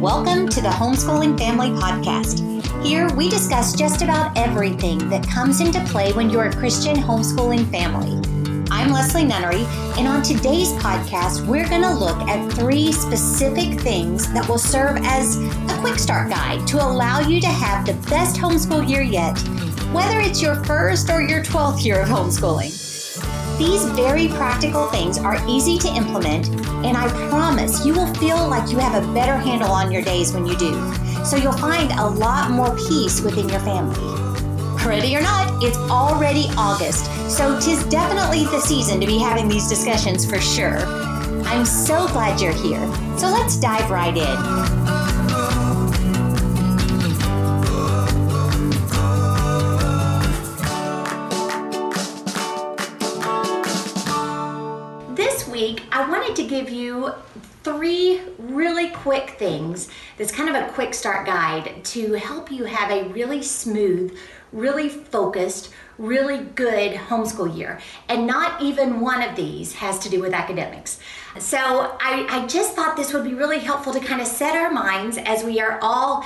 welcome to the Homeschooling Family Podcast. Here we discuss just about everything that comes into play when you're a Christian homeschooling family. I'm Leslie Nunnery, and on today's podcast, we're going to look at three specific things that will serve as a quick start guide to allow you to have the best homeschool year yet, whether it's your first or your 12th year of homeschooling. These very practical things are easy to implement, and I promise you will feel like you have a better handle on your days when you do. So you'll find a lot more peace within your family. Ready or not, it's already August, so tis definitely the season to be having these discussions for sure. I'm so glad you're here. So let's dive right in. I wanted to give you three really quick things that's kind of a quick start guide to help you have a really smooth, really focused, really good homeschool year. And not even one of these has to do with academics. So I, I just thought this would be really helpful to kind of set our minds as we are all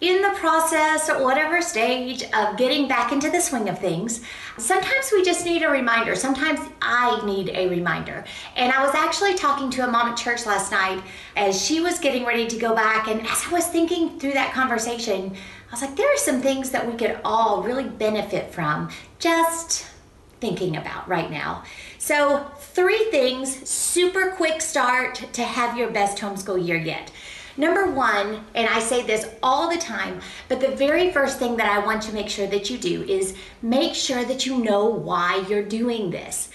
in the process at whatever stage of getting back into the swing of things, sometimes we just need a reminder. Sometimes I need a reminder. And I was actually talking to a mom at church last night as she was getting ready to go back. And as I was thinking through that conversation, I was like, there are some things that we could all really benefit from just thinking about right now. So, three things, super quick start to have your best homeschool year yet. Number one, and I say this all the time, but the very first thing that I want to make sure that you do is make sure that you know why you're doing this.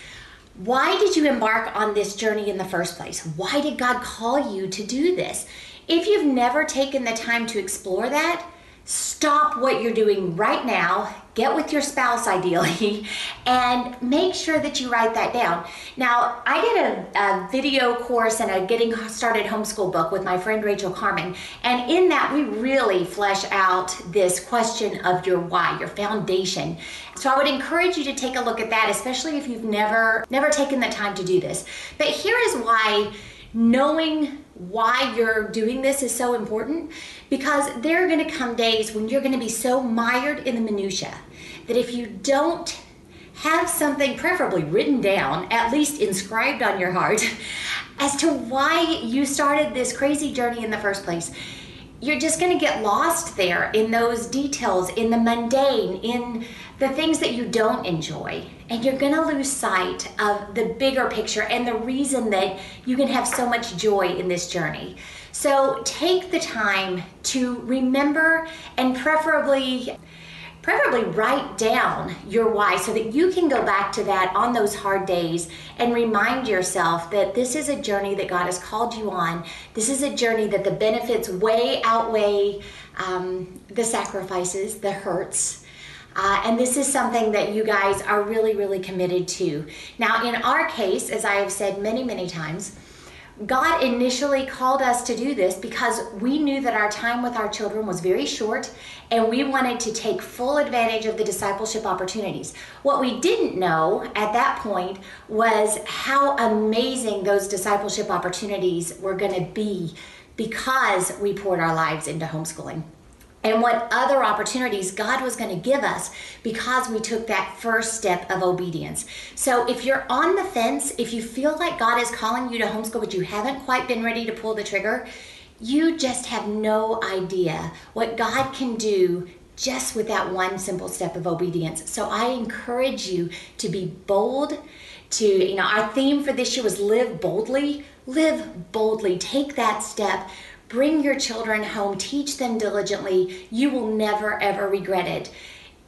Why did you embark on this journey in the first place? Why did God call you to do this? If you've never taken the time to explore that, stop what you're doing right now, get with your spouse ideally, and make sure that you write that down. Now, I did a, a, video course and a Getting Started Homeschool book with my friend Rachael Carman, and in that we really flesh out this question of your why, your foundation. So I would encourage you to take a look at that, especially if you've never never taken the time to do this. But here is why knowing why you're doing this is so important because there are going to come days when you're going to be so mired in the minutia that if you don't have something preferably written down at least inscribed on your heart as to why you started this crazy journey in the first place you're just going to get lost there in those details, in the mundane, in the things that you don't enjoy. And you're going to lose sight of the bigger picture and the reason that you can have so much joy in this journey. So take the time to remember and preferably preferably write down your why so that you can go back to that on those hard days and remind yourself that this is a journey that God has called you on. This is a journey that the benefits way outweigh um, the sacrifices, the hurts. Uh, and this is something that you guys are really, really committed to. Now, in our case, as I have said many, many times, God initially called us to do this because we knew that our time with our children was very short and we wanted to take full advantage of the discipleship opportunities. What we didn't know at that point was how amazing those discipleship opportunities were going to be because we poured our lives into homeschooling and what other opportunities God was going to give us because we took that first step of obedience. So, if you're on the fence, if you feel like God is calling you to homeschool, but you haven't quite been ready to pull the trigger, you just have no idea what God can do just with that one simple step of obedience. So, I encourage you to be bold. To, you know, our theme for this year was live boldly. Live boldly. Take that step Bring your children home, teach them diligently. You will never, ever regret it,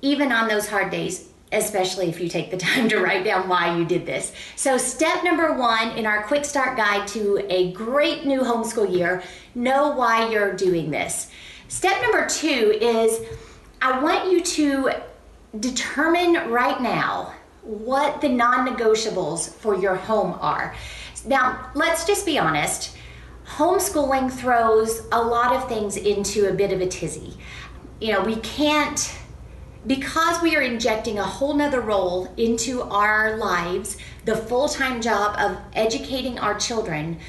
even on those hard days, especially if you take the time to write down why you did this. So, step number one in our quick start guide to a great new homeschool year know why you're doing this. Step number two is I want you to determine right now what the non negotiables for your home are. Now, let's just be honest homeschooling throws a lot of things into a bit of a tizzy. You know, we can't, because we are injecting a whole nother role into our lives, the full time job of educating our children.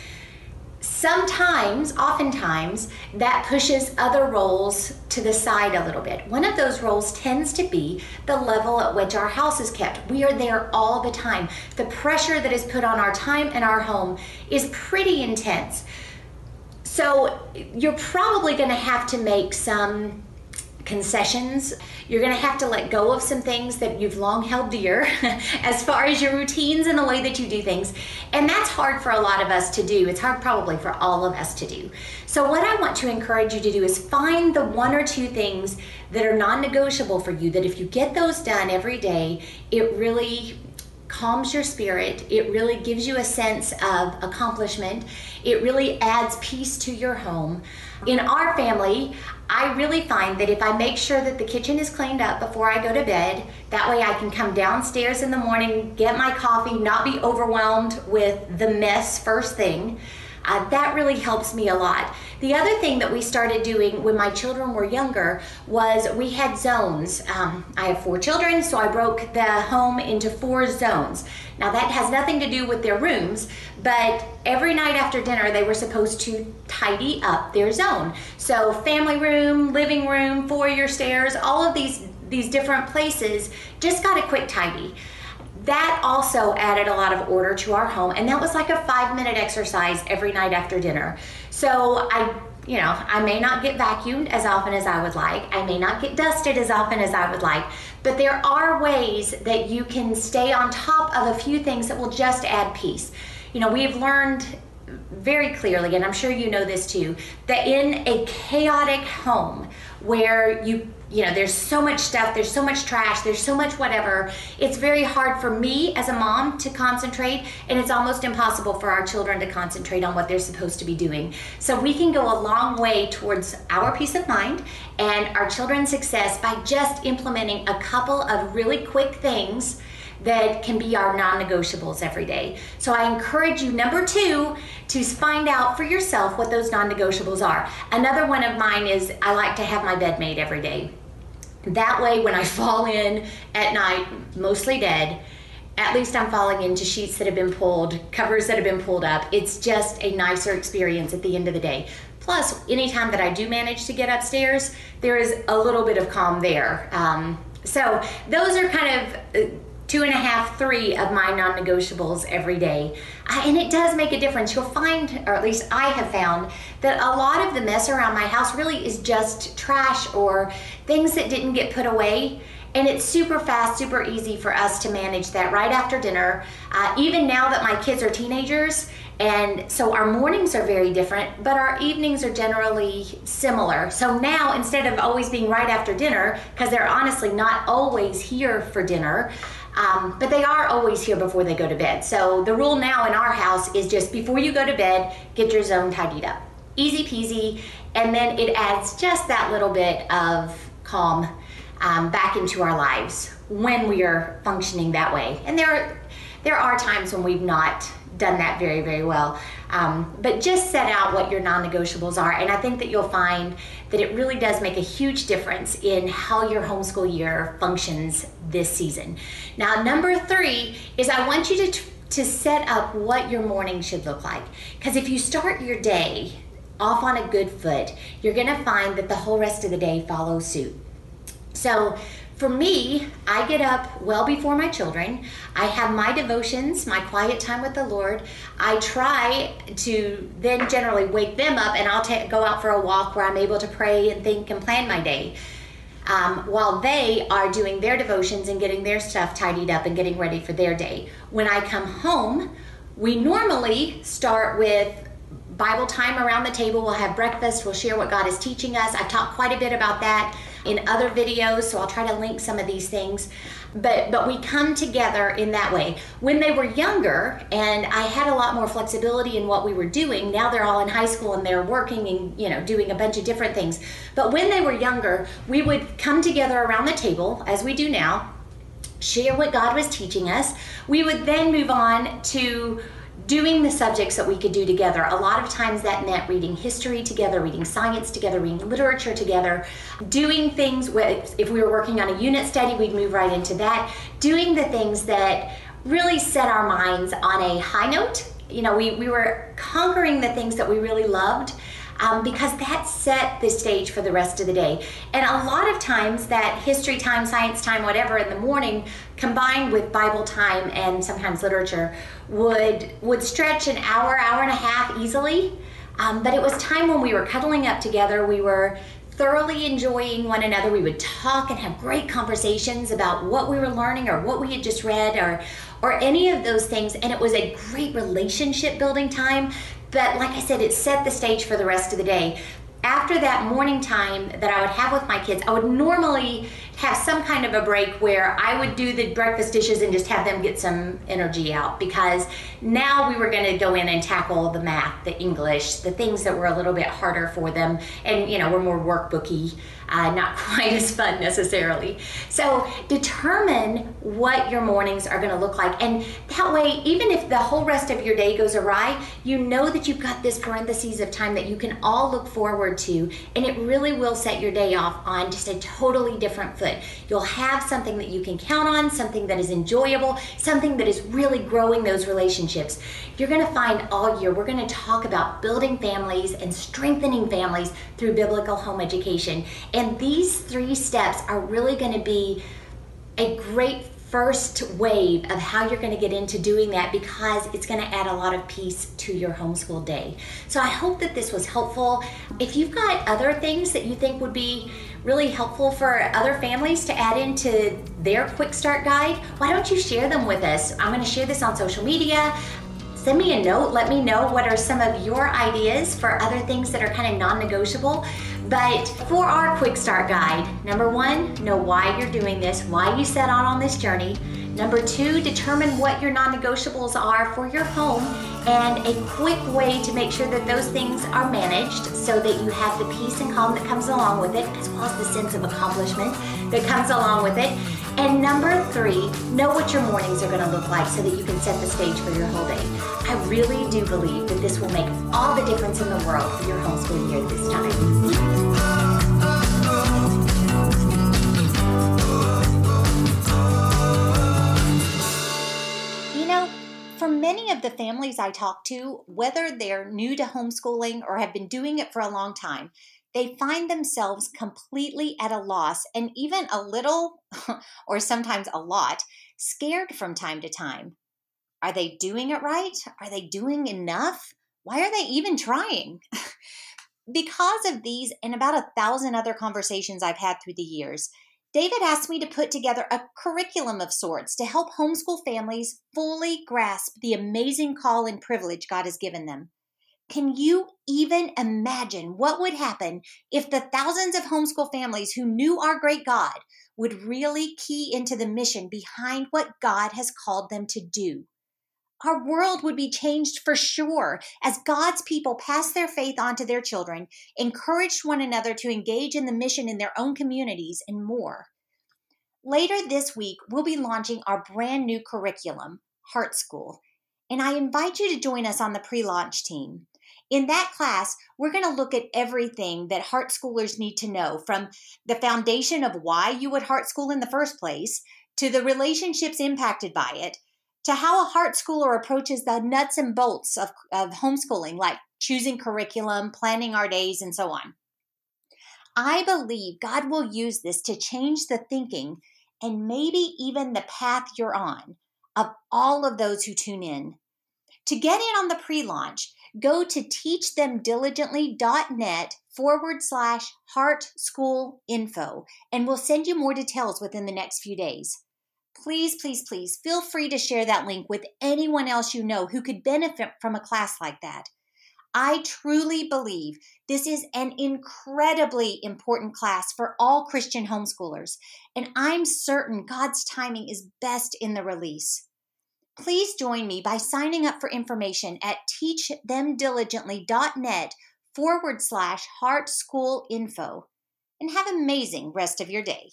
Sometimes, oftentimes, that pushes other roles to the side a little bit. One of those roles tends to be the level at which our house is kept. We are there all the time. The pressure that is put on our time and our home is pretty intense. So, you're probably going to have to make some concessions. You're going to have to let go of some things that you've long held dear as far as your routines and the way that you do things. And that's hard for a lot of us to do. It's hard probably for all of us to do. So, what I want to encourage you to do is find the one or two things that are non negotiable for you, that if you get those done every day, it really calms your spirit. It really gives you a sense of accomplishment. It really adds peace to your home. In our family, I really find that if I make sure that the kitchen is cleaned up before I go to bed, that way I can come downstairs in the morning, get my coffee, not be overwhelmed with the mess first thing. Uh, that really helps me a lot. The other thing that we started doing when my children were younger was we had zones. Um, I have four children, so I broke the home into four zones. Now, that has nothing to do with their rooms, but every night after dinner, they were supposed to tidy up their zone. So, family room, living room, foyer stairs, all of these, these different places just got a quick tidy that also added a lot of order to our home and that was like a five minute exercise every night after dinner. So i you know i may not get vacuumed as often as i would like. I may not get dusted as often as i would like. But there are ways that you can stay on top of a few things that will just add peace. You know we've learned very clearly and i'm sure you know this too that in a chaotic home where you you know there's so much stuff there's so much trash there's so much whatever it's very hard for me as a mom to concentrate and it's almost impossible for our children to concentrate on what they're supposed to be doing. So we can go a long way towards our peace of mind and our children's success by just implementing a couple of really quick things that can be our non negotiables every day. So I encourage you, number two, to find out for yourself what those non negotiables are. Another one of mine is I like to have my bed made every day. That way, when I fall in at night, mostly dead, at least I'm falling into sheets that have been pulled, covers that have been pulled up. It's just a nicer experience at the end of the day. Plus, anytime that I do manage to get upstairs, there is a little bit of calm there. Um, so, those are kind of uh, two and a half, three of my non negotiables every day. and it does make a difference. You'll find, or at least I have found, that a lot of the mess around my house really is just trash or things that didn't get put away. And it's super fast, super easy for us to manage that right after dinner. Uh, even now that my kids are teenagers, and so our mornings are very different, but our evenings are generally similar. So now instead of always being right after dinner, because they're honestly not always here for dinner, um, but they are always here before they go to bed. So the rule now in our house is just before you go to bed, get your zone tidied up. Easy peasy. And then it adds just that little bit of calm um, back into our lives when we are functioning that way. And there, there are times when we've not done that very, very well. Um, but just set out what your non negotiables are. And I think that you'll find that it really does make a huge difference in how your homeschool year functions this season. Now, number three is I want you to, to set up what your morning should look like. Because if you start your day off on a good foot, you're going to find that the whole rest of the day follows suit. So, for me, I get up well before my children. I have my devotions, my quiet time with the Lord. I try to then generally wake them up and I'll go out for a walk where I'm able to pray and think and plan my day. Um, while they are doing their devotions and getting their stuff tidied up and getting ready for their day. When I come home, we normally start with Bible time around the table. We'll have breakfast. We'll share what God is teaching us. I've talked quite a bit about that in other videos, so I'll try to link some of these things. But but we come together in that way. When they were younger and I had a lot more flexibility in what we were doing, now they're all in high school and they're working and you know doing a bunch of different things. But when they were younger, we would come together around the table as we do now, share what God was teaching us. We would then move on to doing the subjects that we could do together. A lot of times that meant reading history together, reading science together, reading literature together, doing things with, if we were working on a unit study, we'd move right into that, doing the things that really set our minds on a high note you know, we, we were conquering the things that we really loved. Um, because that set the stage for the rest of the day. And a lot of times, that history time, science time, whatever in the morning, combined with Bible time and sometimes literature, would would stretch an hour, hour and a half easily. Um, but it was time when we were cuddling up together. We were thoroughly enjoying one another. We would talk and have great conversations about what we were learning or what we had just read or or any of those things and it was a great relationship building time. But like I said, it set the stage for the rest of the day. After that morning time that I would have with my kids, I would normally have some kind of a break where I would do the breakfast dishes and just have them get some energy out because now we were going to go in and tackle the math, the English, the things that were a little bit harder for them and, you know, were more workbooky uh, not quite as fun necessarily. So determine what your mornings are going to look like. And that way, even if the whole rest of your day goes awry, you know that you've got this parentheses of time that you can all look forward to. And it really will set your day off on just a totally different foot. You'll have something that you can count on, something that is enjoyable, something that is really growing those relationships. You're going to find all year, we're going to talk about building families and strengthening families through biblical home education. And these three steps are really going to be a great first wave of how you're going to get into doing that because it's going to add a lot of peace to your homeschool day. So I hope that this was helpful. If you've got other things that you think would be really helpful for other families to add into their quick start guide, why don't you share them with us? I'm going to share this on social media send me a note. Let me know what are some of your ideas for other things that are kind of non negotiable. But for our quick start guide, number one, know why you're doing this, why you set out on this journey. Number two, determine what your non negotiables are for your home and a quick way to make sure that those things are managed so that you have the peace and calm that comes along with it, as well as the sense of accomplishment that comes along with it. And number three, know what your mornings are going to look like so that you can set the stage for your whole day. I really do believe that this will make all the difference in the world for your homeschool year this time. Families I talk to, whether they're new to homeschooling or have been doing it for a long time, they find themselves completely at a loss and even a little, or sometimes a lot, scared from time to time. Are they doing it right? Are they doing enough? Why are they even trying? because of these and about a thousand other conversations I've had through the years, David asked me to put together a curriculum of sorts to help homeschool families fully grasp the amazing call and privilege God has given them. Can you even imagine what would happen if the thousands of homeschool families who knew our great God would really key into the mission behind what God has called them to do? Our world would be changed for sure as God's people pass their faith on to their children, encouraged one another to engage in the mission in their own communities, and more. Later this week, we'll be launching our brand new curriculum, Heart School, and I invite you to join us on the pre launch team. In that class, we're going to look at everything that Heart Schoolers need to know from the foundation of why you would Heart School in the first place, to the relationships impacted by it, to how a Heart Schooler approaches the nuts and bolts of, of homeschooling, like choosing curriculum, planning our days, and so on. I believe God will use this to change the thinking and maybe even the path you're on of all of those who tune in. To get in on the pre launch, go to teachthemdiligently.net forward slash heart school info and we'll send you more details within the next few days. Please, please, please feel free to share that link with anyone else you know who could benefit from a class like that. I truly believe this is an incredibly important class for all Christian homeschoolers, and I'm certain God's timing is best in the release. Please join me by signing up for information at teachthemdiligently.net forward slash heart school info and have an amazing rest of your day.